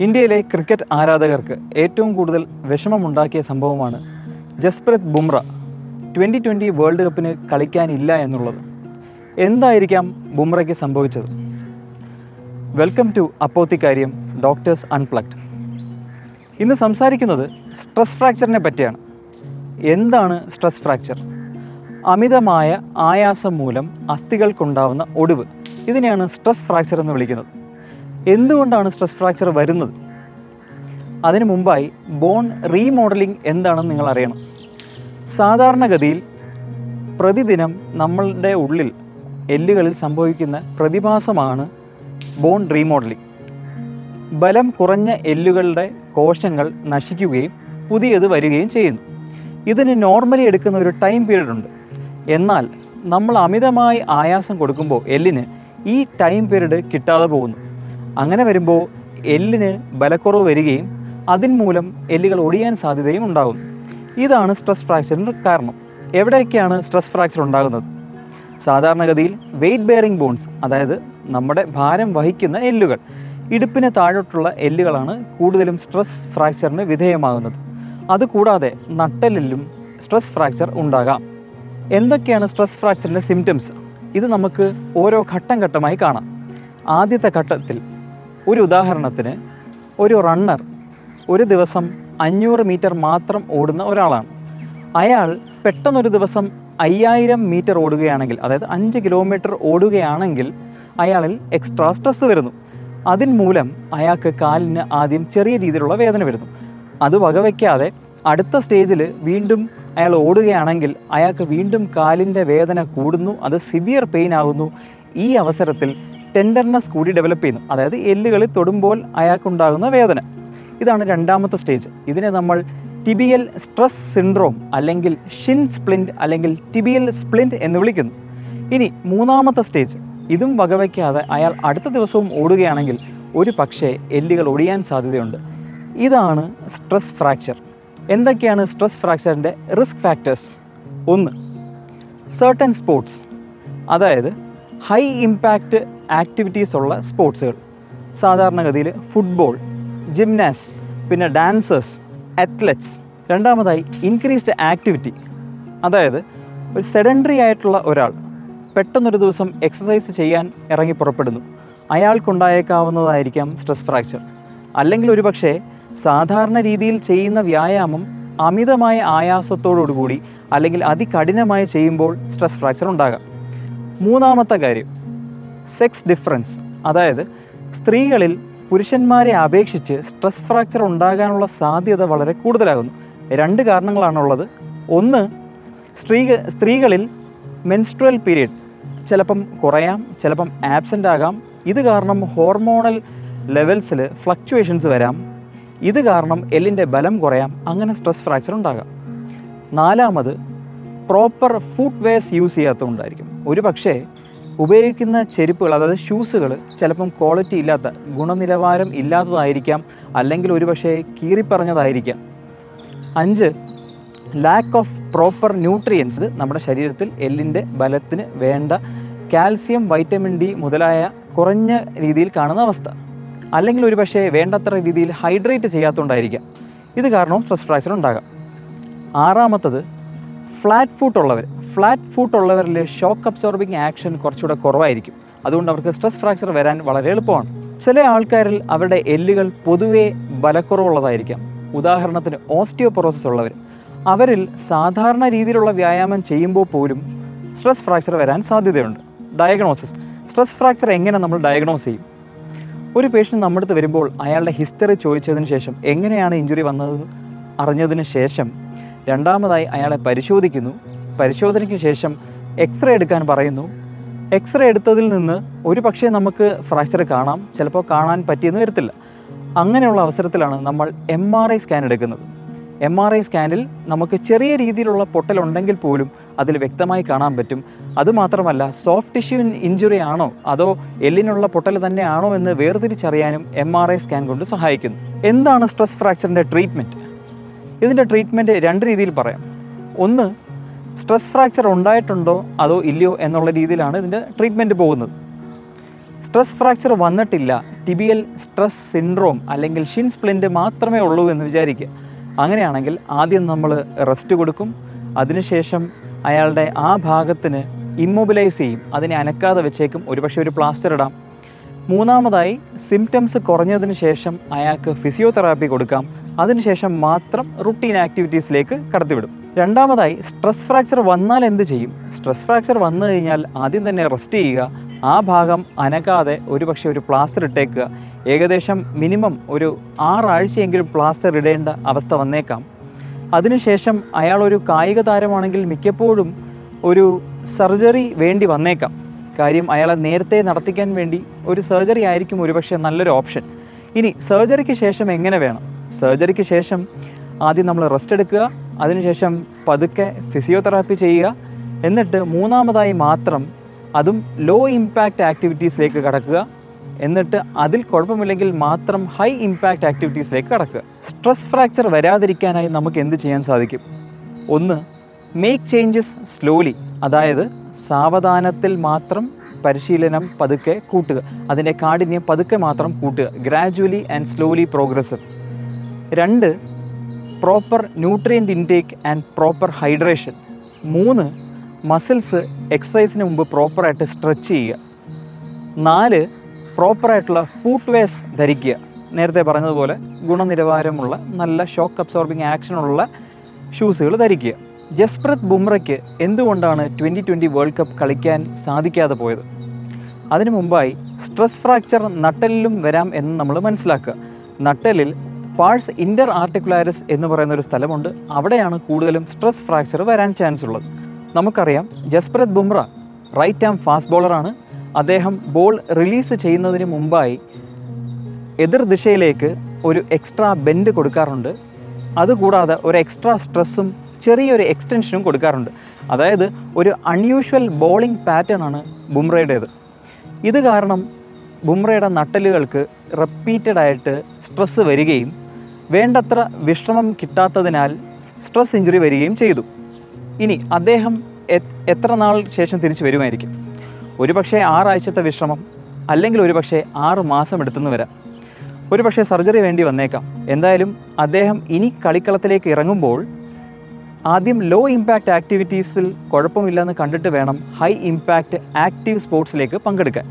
ഇന്ത്യയിലെ ക്രിക്കറ്റ് ആരാധകർക്ക് ഏറ്റവും കൂടുതൽ വിഷമമുണ്ടാക്കിയ സംഭവമാണ് Jasprit Bumrah twenty twenty world കപ്പിന് കളിക്കാനില്ല എന്നുള്ളത്. എന്തായിരിക്കാം ബുംറയ്ക്ക് സംഭവിച്ചത്? വെൽക്കം ടു അപ്പോത്തിക്കാര്യം ഡോക്ടേഴ്സ് അൺപ്ലഗ്ഡ്. ഇന്ന് സംസാരിക്കുന്നത് സ്ട്രെസ് ഫ്രാക്ചറിനെ പറ്റിയാണ്. എന്താണ് സ്ട്രെസ് ഫ്രാക്ചർ? അമിതമായ ആയാസം മൂലം അസ്ഥികൾക്കുണ്ടാവുന്ന ഒടിവ്. ഇതിനെയാണ് സ്ട്രെസ് ഫ്രാക്ചർ എന്ന് വിളിക്കുന്നത്. എന്തുകൊണ്ടാണ് സ്ട്രെസ് ഫ്രാക്ചർ വരുന്നത്? അതിനു മുമ്പായി ബോൺ റീമോഡലിംഗ് എന്താണെന്ന് നിങ്ങൾ അറിയണം. സാധാരണഗതിയിൽ പ്രതിദിനം നമ്മളുടെ ഉള്ളിൽ എല്ലുകളിൽ സംഭവിക്കുന്ന പ്രതിഭാസമാണ് ബോൺ റീമോഡലിംഗ്. ബലം കുറഞ്ഞ എല്ലുകളുടെ കോശങ്ങൾ നശിക്കുകയും പുതിയത് വരികയും ചെയ്യുന്നു. ഇതിന് നോർമലി എടുക്കുന്ന ഒരു ടൈം പീരീഡ് ഉണ്ട്. എന്നാൽ നമ്മൾ അമിതമായി ആയാസം കൊടുക്കുമ്പോൾ എല്ലിന് ഈ ടൈം പീരീഡ് കിട്ടാതെ പോകുന്നു. അങ്ങനെ വരുമ്പോൾ എല്ലിന് ബലക്കുറവ് വരികയും അതിൻമൂലം എല്ലുകൾ ഒടിയാൻ സാധ്യതയും ഉണ്ടാകും ഇതാണ് സ്ട്രെസ് ഫ്രാക്ചറിന് കാരണം. എവിടെയൊക്കെയാണ് സ്ട്രെസ് ഫ്രാക്ചർ ഉണ്ടാകുന്നത്? സാധാരണഗതിയിൽ വെയിറ്റ് ബെയറിംഗ് ബോൺസ് അതായത് നമ്മുടെ ഭാരം വഹിക്കുന്ന എല്ലുകൾ ഇടുപ്പിന് താഴോട്ടുള്ള എല്ലുകളാണ് കൂടുതലും സ്ട്രെസ് ഫ്രാക്ചറിന് വിധേയമാകുന്നത്. അതുകൂടാതെ നട്ടെല്ലിലും സ്ട്രെസ് ഫ്രാക്ചർ ഉണ്ടാകാം. എന്തൊക്കെയാണ് സ്ട്രെസ് ഫ്രാക്ചറിന്റെ സിംറ്റംസ് ഇത് നമുക്ക് ഓരോ ഘട്ടം ഘട്ടമായി കാണാം. ആദ്യത്തെ ഘട്ടത്തിൽ ഒരു ഉദാഹരണത്തിന് ഒരു റണ്ണർ ഒരു ദിവസം അഞ്ഞൂറ് മീറ്റർ മാത്രം ഓടുന്ന ഒരാളാണ്. അയാൾ പെട്ടെന്നൊരു ദിവസം അയ്യായിരം മീറ്റർ ഓടുകയാണെങ്കിൽ അതായത് അഞ്ച് കിലോമീറ്റർ ഓടുകയാണെങ്കിൽ അയാളിൽ എക്സ്ട്രാ സ്ട്രെസ് വരുന്നു. അതിൻ മൂലം അയാൾക്ക് കാലിന് ആദ്യം ചെറിയ രീതിയിലുള്ള വേദന വരുന്നു. അത് വകവയ്ക്കാതെ അടുത്ത സ്റ്റേജിൽ വീണ്ടും അയാൾ ഓടുകയാണെങ്കിൽ അയാൾക്ക് വീണ്ടും കാലിന്റെ വേദന കൂടുന്നു അത് സിവിയർ പെയിൻ ആകുന്നു. ഈ അവസരത്തിൽ ടെൻഡർനെസ് കൂടി ഡെവലപ്പ് ചെയ്യുന്നു. അതായത് എല്ലുകളിൽ തൊടുമ്പോൾ അയാൾക്കുണ്ടാകുന്ന വേദന. ഇതാണ് രണ്ടാമത്തെ സ്റ്റേജ് ഇതിനെ നമ്മൾ ടിബിയൽ സ്ട്രെസ് സിൻഡ്രോം അല്ലെങ്കിൽ ഷിൻ സ്പ്ലിന്റ് അല്ലെങ്കിൽ ടിബിയൽ സ്പ്ലിന്റ് എന്ന് വിളിക്കുന്നു. ഇനി മൂന്നാമത്തെ സ്റ്റേജ് ഇതും വകവയ്ക്കാതെ അയാൾ അടുത്ത ദിവസവും ഓടുകയാണെങ്കിൽ ഒരു പക്ഷേ എല്ലുകൾ ഒടിയാൻ സാധ്യതയുണ്ട്. ഇതാണ് സ്ട്രെസ് ഫ്രാക്ചർ എന്തൊക്കെയാണ് സ്ട്രെസ് ഫ്രാക്ചറിന്റെ റിസ്ക് ഫാക്ടേഴ്സ്? ഒന്ന് സർട്ടൻ സ്പോർട്സ് അതായത് ഹൈ ഇമ്പാക്റ്റ് ആക്ടിവിറ്റീസ് ഉള്ള സ്പോർട്സുകൾ സാധാരണഗതിയിൽ ഫുട്ബോൾ ജിംനാസ് പിന്നെ ഡാൻസേഴ്സ് അത്ലറ്റ്സ് രണ്ടാമതായി ഇൻക്രീസ്ഡ് ആക്ടിവിറ്റി അതായത് ഒരു സെഡൻഡറി ആയിട്ടുള്ള ഒരാൾ പെട്ടെന്നൊരു ദിവസം എക്സസൈസ് ചെയ്യാൻ ഇറങ്ങി പുറപ്പെടുന്നു. അയാൾക്കുണ്ടായേക്കാവുന്നതായിരിക്കാം സ്ട്രെസ് ഫ്രാക്ചർ അല്ലെങ്കിൽ ഒരുപക്ഷെ സാധാരണ രീതിയിൽ ചെയ്യുന്ന വ്യായാമം അമിതമായ ആയാസത്തോടുകൂടി അല്ലെങ്കിൽ അതികഠിനമായി ചെയ്യുമ്പോൾ സ്ട്രെസ് ഫ്രാക്ചർ ഉണ്ടാകാം. മൂന്നാമത്തെ കാര്യം സെക്സ് ഡിഫറൻസ് അതായത് സ്ത്രീകളിൽ പുരുഷന്മാരെ അപേക്ഷിച്ച് സ്ട്രെസ് ഫ്രാക്ചർ ഉണ്ടാകാനുള്ള സാധ്യത വളരെ കൂടുതലാകുന്നു. രണ്ട് കാരണങ്ങളാണുള്ളത്. ഒന്ന് സ്ത്രീ സ്ത്രീകളിൽ മെൻസ്ട്രൽ പീരീഡ് ചിലപ്പം കുറയാം ചിലപ്പം ആബ്സെന്റ് ആകാം. ഇത് കാരണം ഹോർമോണൽ ലെവൽസിൽ ഫ്ലക്ച്വേഷൻസ് വരാം. ഇത് കാരണം എല്ലിന്റെ ബലം കുറയാം അങ്ങനെ സ്ട്രെസ് ഫ്രാക്ചർ ഉണ്ടാകാം. നാലാമത് പ്രോപ്പർ ഫുഡ് വെയർസ് യൂസ് ചെയ്യാത്തതുകൊണ്ടായിരിക്കും. ഒരു പക്ഷേ ഉപയോഗിക്കുന്ന ചെരുപ്പുകൾ അതായത് ഷൂസുകൾ ചിലപ്പം ക്വാളിറ്റി ഇല്ലാത്ത ഗുണനിലവാരം ഇല്ലാത്തതായിരിക്കാം അല്ലെങ്കിൽ ഒരുപക്ഷെ കീറിപ്പറഞ്ഞതായിരിക്കാം. അഞ്ച് ലാക്ക് ഓഫ് പ്രോപ്പർ ന്യൂട്രിയൻസ് നമ്മുടെ ശരീരത്തിൽ എല്ലിന്റെ ബലത്തിന് വേണ്ട കാൽസ്യം വൈറ്റമിൻ ഡി മുതലായ കുറഞ്ഞ രീതിയിൽ കാണുന്ന അവസ്ഥ. അല്ലെങ്കിൽ ഒരുപക്ഷെ വേണ്ടത്ര രീതിയിൽ ഹൈഡ്രേറ്റ് ചെയ്യാത്തതുകൊണ്ടായിരിക്കാം. ഇത് കാരണവും സ്ട്രെസ് ഫ്രാക്ചർ ഉണ്ടാകാം. ആറാമത്തത് ഫ്ലാറ്റ് ഫൂട്ട് ഉള്ളവർ. ഫ്ലാറ്റ് ഫൂട്ട് ഉള്ളവരിൽ ഷോക്ക് അബ്സോർബിങ് ആക്ഷൻ കുറച്ചുകൂടെ കുറവായിരിക്കും. അതുകൊണ്ട് അവർക്ക് സ്ട്രെസ് ഫ്രാക്ചർ വരാൻ വളരെ എളുപ്പമാണ്. ചില ആൾക്കാരിൽ അവരുടെ എല്ലുകൾ പൊതുവേ ബലക്കുറവുള്ളതായിരിക്കാം. ഉദാഹരണത്തിന് ഓസ്റ്റിയോപൊറോസിസ് ഉള്ളവർ. അവരിൽ സാധാരണ രീതിയിലുള്ള വ്യായാമം ചെയ്യുമ്പോൾ പോലും സ്ട്രെസ് ഫ്രാക്ചർ വരാൻ സാധ്യതയുണ്ട്. ഡയഗ്നോസിസ് സ്ട്രെസ് ഫ്രാക്ചർ എങ്ങനെ നമ്മൾ ഡയഗ്നോസ് ചെയ്യും? ഒരു പേഷ്യന്റ് നമ്മുടെ അടുത്ത് വരുമ്പോൾ അയാളുടെ ഹിസ്റ്ററി ചോദിച്ചതിന് ശേഷം എങ്ങനെയാണ് ഇഞ്ചുറി വന്നത് അറിഞ്ഞതിന് ശേഷം രണ്ടാമതായി അയാളെ പരിശോധിക്കുന്നു. പരിശോധനയ്ക്ക് ശേഷം എക്സ്റേ എടുക്കാൻ പറയുന്നു. എക്സ്റേ എടുത്തതിൽ നിന്ന് ഒരു പക്ഷേ നമുക്ക് ഫ്രാക്ചർ കാണാം. ചിലപ്പോൾ കാണാൻ പറ്റിയെന്ന് വരത്തില്ല. അങ്ങനെയുള്ള അവസരത്തിലാണ് നമ്മൾ എം ആർ ഐ സ്കാൻ എടുക്കുന്നത്. എം ആർ ഐ സ്കാനിൽ നമുക്ക് ചെറിയ രീതിയിലുള്ള പൊട്ടലുണ്ടെങ്കിൽ പോലും അതിൽ വ്യക്തമായി കാണാൻ പറ്റും. അതുമാത്രമല്ല സോഫ്റ്റ് ടിഷ്യൂ ഇഞ്ചുറി ആണോ? അതോ എല്ലിനുള്ള പൊട്ടൽ തന്നെയാണോ എന്ന് വേർതിരിച്ചറിയാനും എം ആർ ഐ സ്കാൻ കൊണ്ട് സഹായിക്കുന്നു. എന്താണ് സ്ട്രെസ് ഫ്രാക്ചറിന്റെ ട്രീറ്റ്മെന്റ് ഇതിന്റെ ട്രീറ്റ്മെന്റ് രണ്ട് രീതിയിൽ പറയാം. ഒന്ന് സ്ട്രെസ് ഫ്രാക്ചർ ഉണ്ടായിട്ടുണ്ടോ അതോ ഇല്ലയോ എന്നുള്ള രീതിയിലാണ് ഇതിന്റെ ട്രീറ്റ്മെന്റ് പോകുന്നത്. സ്ട്രെസ് ഫ്രാക്ചർ വന്നിട്ടില്ല. ടിബിയൽ സ്ട്രെസ് സിൻഡ്രോം അല്ലെങ്കിൽ ഷിൻ സ്പ്ലിന്റ് മാത്രമേ ഉള്ളൂ എന്ന് വിചാരിക്കുക. അങ്ങനെയാണെങ്കിൽ ആദ്യം നമ്മൾ റെസ്റ്റ് കൊടുക്കും. അതിനുശേഷം അയാളുടെ ആ ഭാഗത്തിന് ഇമ്മൊബിലൈസ് ചെയ്യും. അതിനെ അനക്കാതെ വെച്ചേക്കും. ഒരുപക്ഷെ ഒരു പ്ലാസ്റ്റർ ഇടാം. മൂന്നാമതായി സിംറ്റംസ് കുറഞ്ഞതിന് ശേഷം അയാൾക്ക് ഫിസിയോതെറാപ്പി കൊടുക്കാം. അതിനുശേഷം മാത്രം റുട്ടീൻ ആക്ടിവിറ്റീസിലേക്ക് കടത്തിവിടും. രണ്ടാമതായി സ്ട്രെസ് ഫ്രാക്ചർ വന്നാൽ എന്ത് ചെയ്യും? സ്ട്രെസ് ഫ്രാക്ചർ വന്നു കഴിഞ്ഞാൽ ആദ്യം തന്നെ റെസ്റ്റ് ചെയ്യുക. ആ ഭാഗം അനക്കാതെ ഒരുപക്ഷെ ഒരു പ്ലാസ്റ്റർ ഇട്ടേക്കുക. ഏകദേശം മിനിമം ഒരു ആറാഴ്ചയെങ്കിലും പ്ലാസ്റ്റർ ഇടേണ്ട അവസ്ഥ വന്നേക്കാം. അതിനുശേഷം അയാളൊരു കായിക താരമാണെങ്കിൽ മിക്കപ്പോഴും ഒരു സർജറി വേണ്ടി വന്നേക്കാം. കാര്യം അയാളെ നേരത്തെ നടത്തിക്കാൻ വേണ്ടി ഒരു സർജറി ആയിരിക്കും ഒരുപക്ഷെ നല്ലൊരു ഓപ്ഷൻ. ഇനി സർജറിക്ക് ശേഷം എങ്ങനെ വേണം? സർജറിക്ക് ശേഷം ആദ്യം നമ്മൾ റെസ്റ്റ് എടുക്കുക അതിനുശേഷം പതുക്കെ ഫിസിയോതെറാപ്പി ചെയ്യുക. എന്നിട്ട് മൂന്നാമതായി മാത്രം അതും ലോ ഇമ്പാക്റ്റ് ആക്ടിവിറ്റീസിലേക്ക് കടക്കുക. എന്നിട്ട് അതിൽ കുഴപ്പമില്ലെങ്കിൽ മാത്രം ഹൈ ഇമ്പാക്റ്റ് ആക്ടിവിറ്റീസിലേക്ക് കടക്കുക. സ്ട്രെസ് ഫ്രാക്ചർ വരാതിരിക്കാനായി നമുക്ക് എന്ത് ചെയ്യാൻ സാധിക്കും? ഒന്ന് മേക്ക് ചേഞ്ചസ് സ്ലോലി അതായത് സാവധാനത്തിൽ മാത്രം പരിശീലനം പതുക്കെ കൂട്ടുക. അതിന്റെ കാഠിന്യം പതുക്കെ മാത്രം കൂട്ടുക. ഗ്രാജുവലി ആൻഡ് സ്ലോലി പ്രോഗ്രസീവ് രണ്ട് proper nutrient intake and proper hydration മൂന്ന് മസിൽസ് എക്സസൈസിന് മുമ്പ് പ്രോപ്പറായിട്ട് സ്ട്രെച്ച് ചെയ്യുക. നാല് പ്രോപ്പറായിട്ടുള്ള ഫൂട്ട് വെയർസ് ധരിക്കുക. നേരത്തെ പറഞ്ഞതുപോലെ ഗുണനിലവാരമുള്ള നല്ല ഷോക്ക് അബ്സോർബിങ് ആക്ഷനുള്ള ഷൂസുകൾ ധരിക്കുക. ജസ്പ്രത് ബുംറയ്ക്ക് എന്തുകൊണ്ടാണ് ട്വന്റി ട്വന്റി വേൾഡ് കപ്പ് കളിക്കാൻ സാധിക്കാതെ പോയത്? അതിനു മുമ്പായി സ്ട്രെസ് ഫ്രാക്ചർ നട്ടലിലും വരാം എന്ന് നമ്മൾ മനസ്സിലാക്കുക. നട്ടലിൽ പാഴ്സ് ഇന്റർ ആർട്ടിക്കുലാരിസ് എന്ന് പറയുന്ന ഒരു സ്ഥലമുണ്ട്. അവിടെയാണ് കൂടുതലും സ്ട്രെസ് ഫ്രാക്ചർ വരാൻ ചാൻസ് ഉള്ളത്. നമുക്കറിയാം Jasprit Bumrah right arm fast ബോളറാണ് അദ്ദേഹം ബോൾ റിലീസ് ചെയ്യുന്നതിന് മുമ്പായി എതിർ ദിശയിലേക്ക് ഒരു എക്സ്ട്രാ ബെൻഡ് കൊടുക്കാറുണ്ട്. അതുകൂടാതെ ഒരു എക്സ്ട്രാ സ്ട്രെസ്സും ചെറിയൊരു എക്സ്റ്റൻഷനും കൊടുക്കാറുണ്ട്. അതായത് ഒരു അൺയൂഷ്വൽ ബോളിംഗ് പാറ്റേൺ ആണ് ബുംറയുടേത്. ഇത് കാരണം ബുംറയുടെ നട്ടലുകൾക്ക് റിപ്പീറ്റഡ് ആയിട്ട് സ്ട്രെസ്സ് വരികയും വേണ്ടത്ര വിശ്രമം കിട്ടാത്തതിനാൽ സ്ട്രെസ് ഇഞ്ചുറി വരികയും ചെയ്തു. ഇനി അദ്ദേഹം എത്ര നാൾ ശേഷം തിരിച്ചു വരുമായിരിക്കും? ഒരുപക്ഷെ ആറാഴ്ചത്തെ വിശ്രമം അല്ലെങ്കിൽ ഒരുപക്ഷെ ആറ് മാസം എടുത്തെന്ന് വരാം. ഒരുപക്ഷെ സർജറി വേണ്ടി വന്നേക്കാം. എന്തായാലും അദ്ദേഹം ഇനി കളിക്കളത്തിലേക്ക് ഇറങ്ങുമ്പോൾ ആദ്യം ലോ ഇമ്പാക്റ്റ് ആക്ടിവിറ്റീസിൽ കുഴപ്പമില്ലെന്ന് കണ്ടിട്ട് വേണം ഹൈ ഇമ്പാക്റ്റ് ആക്റ്റീവ് സ്പോർട്സിലേക്ക് പങ്കെടുക്കാൻ.